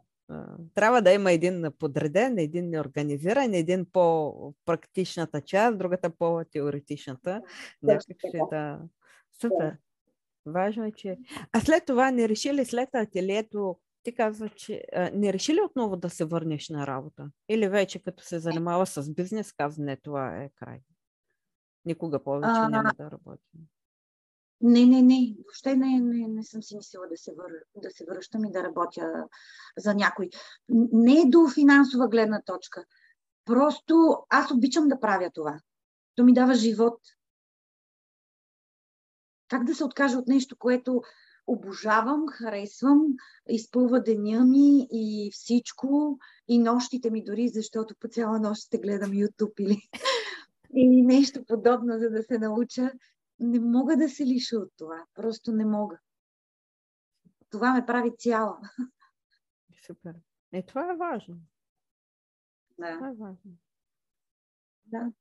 Трябва да има един подреден, един неорганизиран, един по-практичната част, другата по-теоретичната. Някакси да... Супер. Важно е, че... А след това не решили след ателието ти казва, че а, не реши ли отново да се върнеш на работа? Или вече като се занимава с бизнес, казва, не, това е край. Никога повече а, няма да работи.
Не, не, не. Въобще не, не, не съм си мислила да се, вър... да се връщам и да работя за някой. Не е до финансова гледна точка. Просто аз обичам да правя това. То ми дава живот. Как да се откажа от нещо, което обожавам, харесвам, изпълва деня ми и всичко, и нощите ми дори, защото по цяла нощ ще гледам YouTube или и нещо подобно, за да се науча. Не мога да се лиша от това. Просто не мога. Това ме прави цяла.
Супер. Е, това е важно.
Да.
Това е важно.
Да.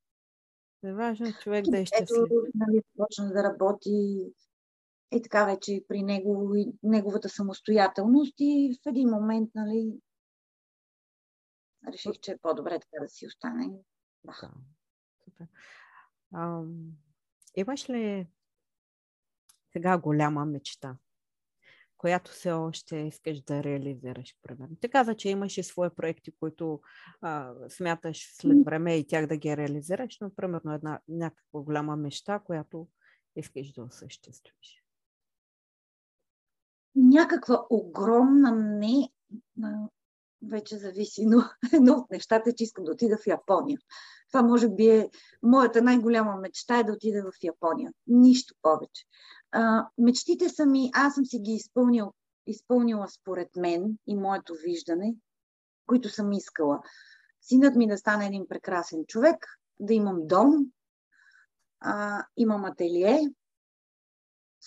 Е важно човек да е щастлив.
Ето, нали, почна да работи е така вече при него и неговата самостоятелност и в един момент, нали, реших, че е по-добре така да си остане. Да.
Супер. А, имаш ли сега голяма мечта, която все още искаш да реализираш, примерно? Ти каза, че имаш и свои проекти, които а, смяташ след време и тях да ги реализираш, но примерно една някаква голяма мечта, която искаш да осъществиш
някаква огромна не, вече зависи, но едно от нещата е, че искам да отида в Япония. Това може би е моята най-голяма мечта е да отида в Япония. Нищо повече. Мечтите са ми, аз съм си ги изпълнил, изпълнила според мен и моето виждане, които съм искала. Синът ми да стане един прекрасен човек, да имам дом, а, имам ателие,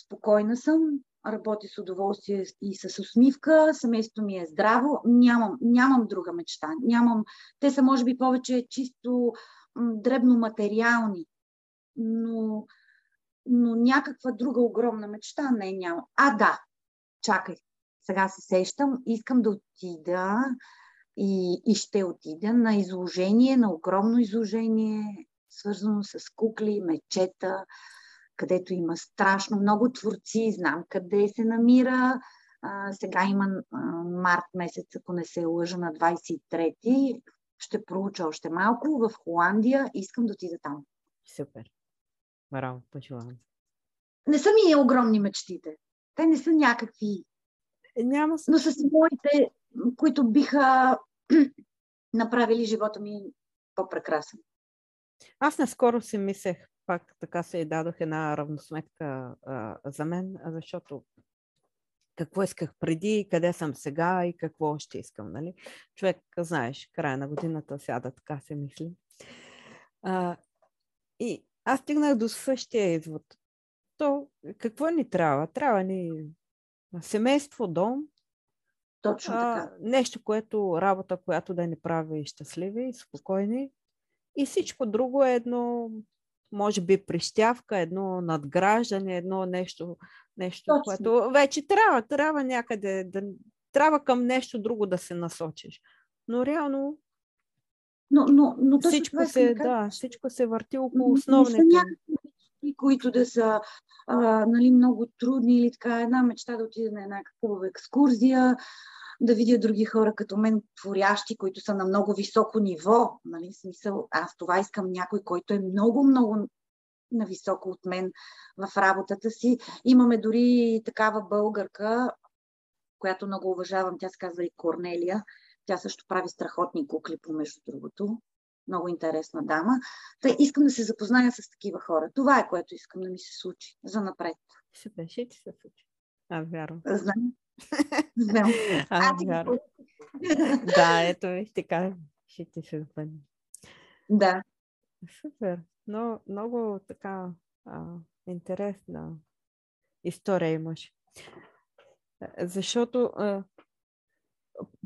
спокойна съм, работя с удоволствие и с усмивка, семейството ми е здраво, нямам, нямам друга мечта. Нямам, те са може би повече чисто дребно материални, но, но някаква друга огромна мечта не нямам. А, да, чакай, сега се сещам, искам да отида и, и ще отида на изложение, на огромно изложение, свързано с кукли, мечета, където има страшно много творци, знам къде се намира. А, сега има а, март месец, ако не се лъжа, на 23-ти. Ще проуча още малко в Холандия. Искам да отида там.
Супер. Браво, пожелавам.
Не са ми огромни мечтите. Те не са някакви.
Няма
Но са си моите, които биха направили живота ми по-прекрасен.
Аз наскоро си мислех, пак така се и дадох една равносметка а, за мен, защото какво исках преди, къде съм сега и какво още искам. Нали? Човек, знаеш, края на годината сяда, така се мисли. А, и аз стигнах до същия извод. То какво ни трябва? Трябва ни семейство, дом.
Точно така.
А, нещо, което, работа, която да ни прави щастливи и спокойни. И всичко друго е едно може би прищявка, едно надграждане, едно нещо, нещо Точно. което вече трябва, трябва някъде, да, трябва към нещо друго да се насочиш. Но реално
но, но, но
всичко, се, да, всичко се върти около основните.
Не които да са а, нали, много трудни или така една мечта да отида на една хубава екскурзия, да видя други хора като мен, творящи, които са на много високо ниво. Нали? Смисъл, аз това искам някой, който е много, много нависоко от мен в работата си. Имаме дори такава българка, която много уважавам, тя се казва и Корнелия. Тя също прави страхотни кукли, помежду другото. Много интересна дама. Та искам да се запозная с такива хора. Това е което искам да ми се случи за напред.
Ще ти се случи. Аз вярвам.
Знам. Знам.
А, вярвам. да, ето ви, така ще ти се западне.
Да.
Супер. Но много така а, интересна история имаш. Защото а,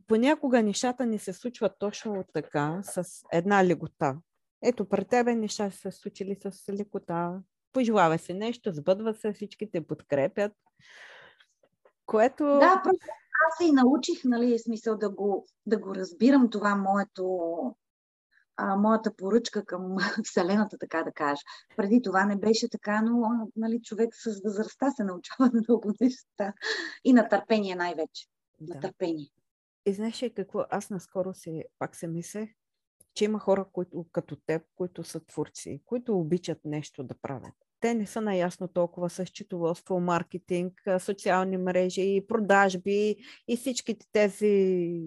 понякога нещата не се случват точно така, с една лекота. Ето, при тебе неща са се случили с лекота. Пожелава се нещо, сбъдва се, всички те подкрепят. Което...
Да, просто аз се и научих, нали, смисъл да го, да го разбирам това моето а, моята поръчка към Вселената, така да кажа. Преди това не беше така, но нали, човек с възрастта се научава на много неща и на търпение най-вече. да. на търпение.
И знаеш ли какво? Аз наскоро се, пак се мислех, че има хора, които, като теб, които са творци, които обичат нещо да правят. Те не са наясно толкова с счетоводство, маркетинг, социални мрежи, продажби и всичките тези.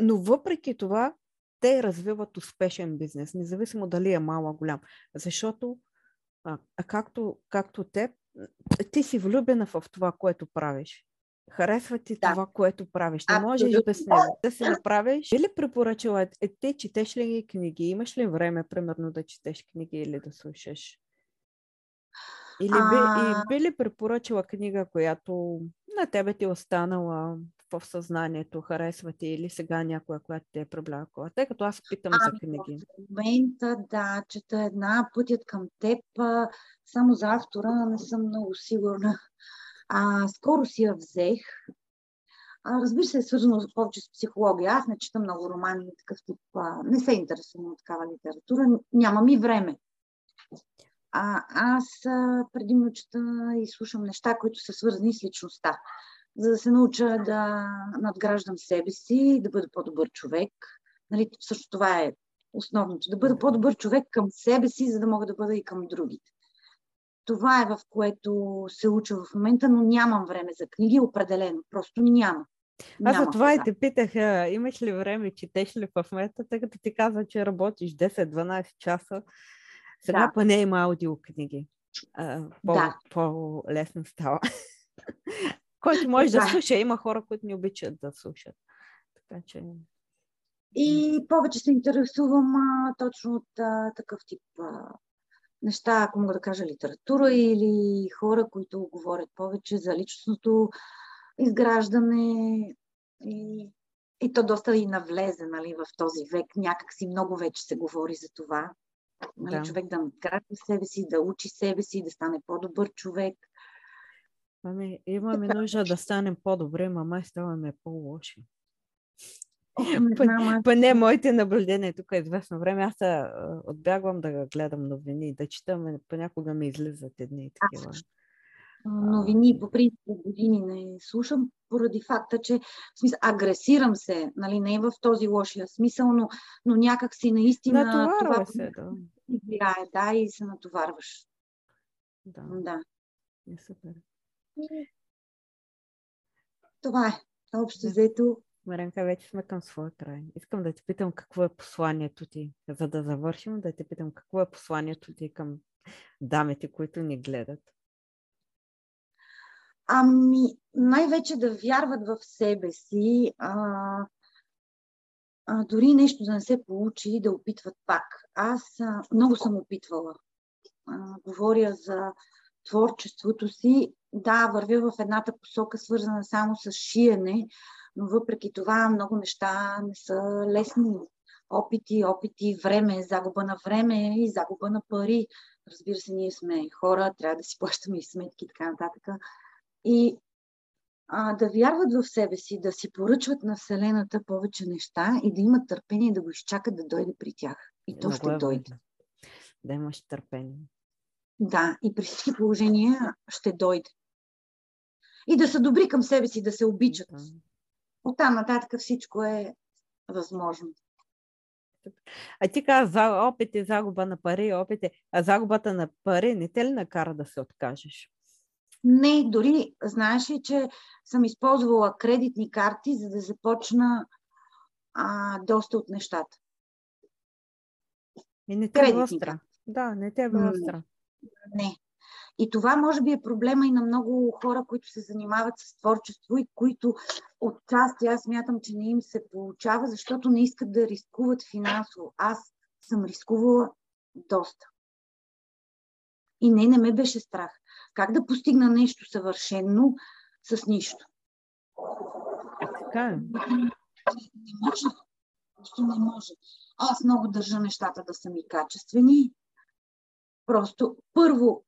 Но въпреки това, те развиват успешен бизнес, независимо дали е малък голям. Защото, а, както, както теб, ти си влюбена в това, което правиш. Харесва ти да. това, което правиш. Не можеш без него да си направиш. Би ли препоръчала, е, ти четеш ли книги? Имаш ли време, примерно, да четеш книги или да слушаш? Или би, а... и би ли препоръчала книга, която на тебе ти е останала в съзнанието, харесва ти или сега някоя, която те е привлякла? Тъй като аз питам а, за книги.
В момента, да, чета една пътят към теб. Само за автора не съм много сигурна. А, скоро си я взех. А, разбира се, е свързано повече с психология. Аз не чета много романи и такъв тип. А, не се интересувам от такава литература. Нямам и време. А, аз а, предимно чета и слушам неща, които са свързани с личността. За да се науча да надграждам себе си, да бъда по-добър човек. Нали, също това е основното. Да бъда по-добър човек към себе си, за да мога да бъда и към другите. Това е в което се уча в момента, но нямам време за книги, определено. Просто няма.
Аз за това и те питах, имаш ли време, четеш ли в момента, тъй като ти каза, че работиш 10-12 часа. Сега да. поне има аудиокниги. По, да. По-лесно става. Който може да. да слуша. Има хора, които не обичат да слушат. Така че...
И повече се интересувам а, точно от а, такъв тип а, неща, ако мога да кажа литература или хора, които говорят повече за личностното изграждане и, и то доста и навлезе нали, в този век. Някак си много вече се говори за това. Нали, да. Човек да надгражда себе си, да учи себе си, да стане по-добър човек.
Ами, имаме така, нужда да станем по-добре, мама ставаме по-лоши. Поне моите наблюдения тук е известно време. Аз отбягвам да гледам новини, да читам, понякога ми излизат едни и такива.
Новини по принцип години не слушам, поради факта, че в смисъл, агресирам се, нали, не е в този лошия смисъл, но, но някак си наистина
Натоварва това се, да.
играе, да, и се натоварваш.
Да. да.
Е супер. Това е. Общо да. взето
Маренка, вече сме към своя край. Искам да те питам какво е посланието ти, за да завършим, да те питам какво е посланието ти към дамите, които ни гледат.
Ами, най-вече да вярват в себе си, а, а, дори нещо да не се получи, да опитват пак. Аз а, много съм опитвала. А, говоря за творчеството си. Да, вървя в едната посока, свързана само с шиене, но въпреки това много неща не са лесни. Опити, опити, време, загуба на време и загуба на пари. Разбира се, ние сме хора, трябва да си плащаме и сметки и така нататък. И а, да вярват в себе си, да си поръчват на Вселената повече неща и да имат търпение да го изчакат да дойде при тях. И то Много ще е дойде.
Да имаш търпение.
Да, и при всички положения ще дойде. И да са добри към себе си, да се обичат. Да. Оттам нататък всичко е възможно.
А ти каза, за опит и загуба на пари, опит е, а загубата на пари не те ли накара да се откажеш?
Не, дори знаеш ли, че съм използвала кредитни карти, за да започна а, доста от нещата.
И не те е било страх. Да, не те е било страх.
Не. И това може би е проблема и на много хора, които се занимават с творчество и които отчасти аз смятам, че не им се получава, защото не искат да рискуват финансово. Аз съм рискувала доста. И не, не ме беше страх. Как да постигна нещо съвършено с нищо?
Така е.
Не може. Просто не може. Аз много държа нещата да са ми качествени. Просто първо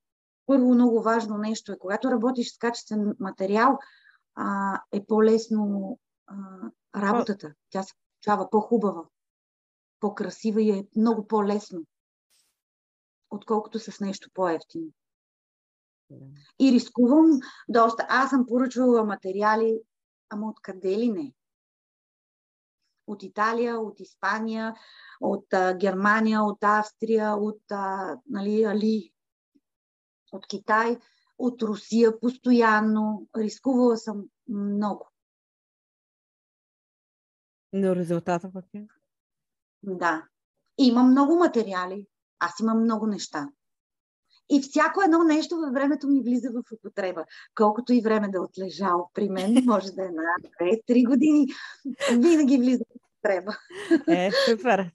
първо много важно нещо е, когато работиш с качествен материал, а, е по-лесно а, работата. Тя се получава по-хубава, по-красива и е много по-лесно, отколкото с нещо по-ефтино. И рискувам доста. Аз съм поръчвала материали Ама откъде ли не? От Италия, от Испания, от а, Германия, от Австрия, от а, нали, Али, от Китай, от Русия постоянно. Рискувала съм много.
Но резултата пък е?
Да. Има много материали. Аз имам много неща. И всяко едно нещо във времето ми влиза в употреба. Колкото и време да е отлежало при мен, може да е на 2-3 години, винаги влиза в употреба.
Е, супер.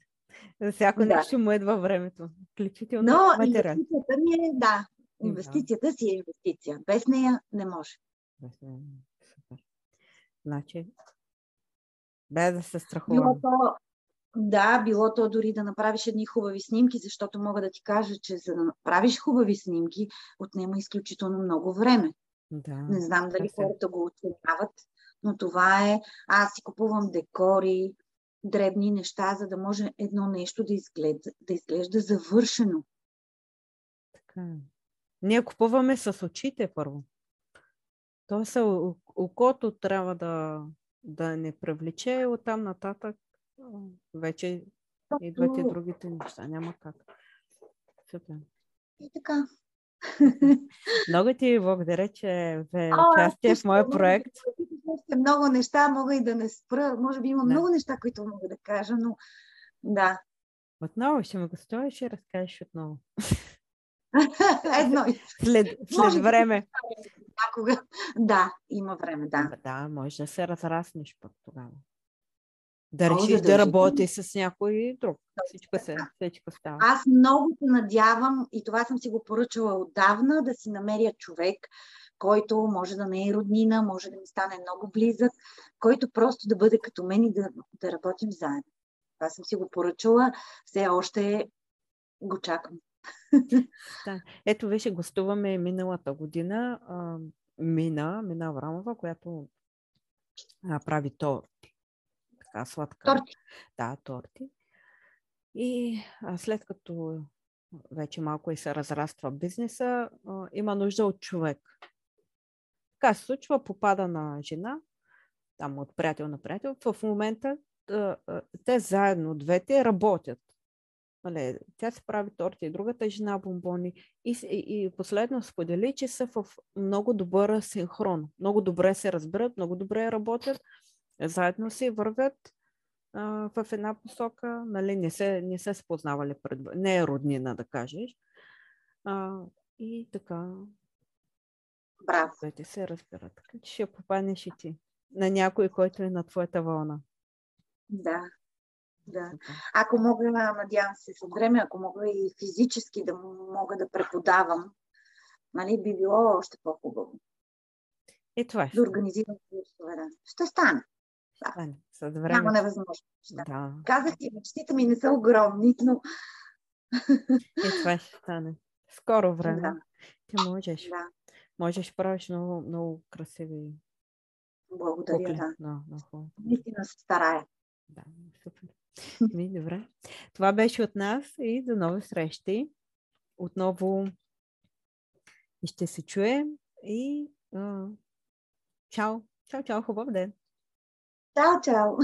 За всяко да. нещо му е във времето. Включително
Но
материал.
ми е, да, инвестицията си е инвестиция. Без нея не може.
Супер. Значи, без да се страхувам.
Било то, да, било то дори да направиш едни хубави снимки, защото мога да ти кажа, че за да направиш хубави снимки, отнема изключително много време.
Да,
Не знам дали хората го оценяват, но това е. Аз си купувам декори, дребни неща, за да може едно нещо да изглежда, да изглежда завършено.
Така. Е. Ние купуваме с очите първо. Тоест, окото трябва да, да не привлече, оттам нататък вече идват и другите неща. Няма как. Супер.
И така.
Много ти благодаря, че взе участие в моя проект.
Много неща мога и да не спра. Може би има
Да.
много неща, които мога да кажа, но да.
Отново ще ме гостуваш и разкажеш отново.
Едно
След,
Може
след време.
някога. Да, има време, да.
Да, може да се разраснеш пък тогава. Да
Може
решиш
да
да
решиш.
работи с някой друг. Всичко, се, всичко става.
Аз много се надявам, и това съм си го поръчала отдавна, да си намеря човек, който може да не е роднина, може да ми стане много близък, който просто да бъде като мен и да, да работим заедно. Това съм си го поръчала, все още го чакам.
Да. Ето, виж, гостуваме миналата година а, Мина, Мина Аврамова, която а, прави торт. Така сладка.
Торти.
Да, торти. И а, след като вече малко и се разраства бизнеса, а, има нужда от човек. Така се случва, попада на жена, там от приятел на приятел. В момента те заедно, двете, работят. Нали, тя се прави торти, и другата жена бомбони. И, и, и последно сподели, че са в много добър синхрон. Много добре се разбират, много добре работят. Заедно си вървят а, в една посока. Нали, не, се, не се спознавали пред... Не е роднина, да кажеш. А, и така,
Браво.
двете се разбират. Така че ще попаднеш и ти на някой, който е на твоята вълна.
Да. Да. Ако мога, надявам се, след време, ако мога и физически да мога да преподавам, нали, би било още по-хубаво.
И това ще
Да организирам курсове. Да. Ще стане.
стане. С
Няма
време.
невъзможно. Да.
Да.
Казах ти, мечтите ми не са огромни, но
И това ще стане. Скоро време.
Да.
Ти можеш.
да,
Можеш правиш много, много красиви
благодаря.
кукли.
Да.
Много, много хубаво.
Наистина се старая.
Да, супер. Добре. Това беше от нас и до нови срещи. Отново ще се чуем и а, чао. Чао, чао, хубав ден.
Чао, чао!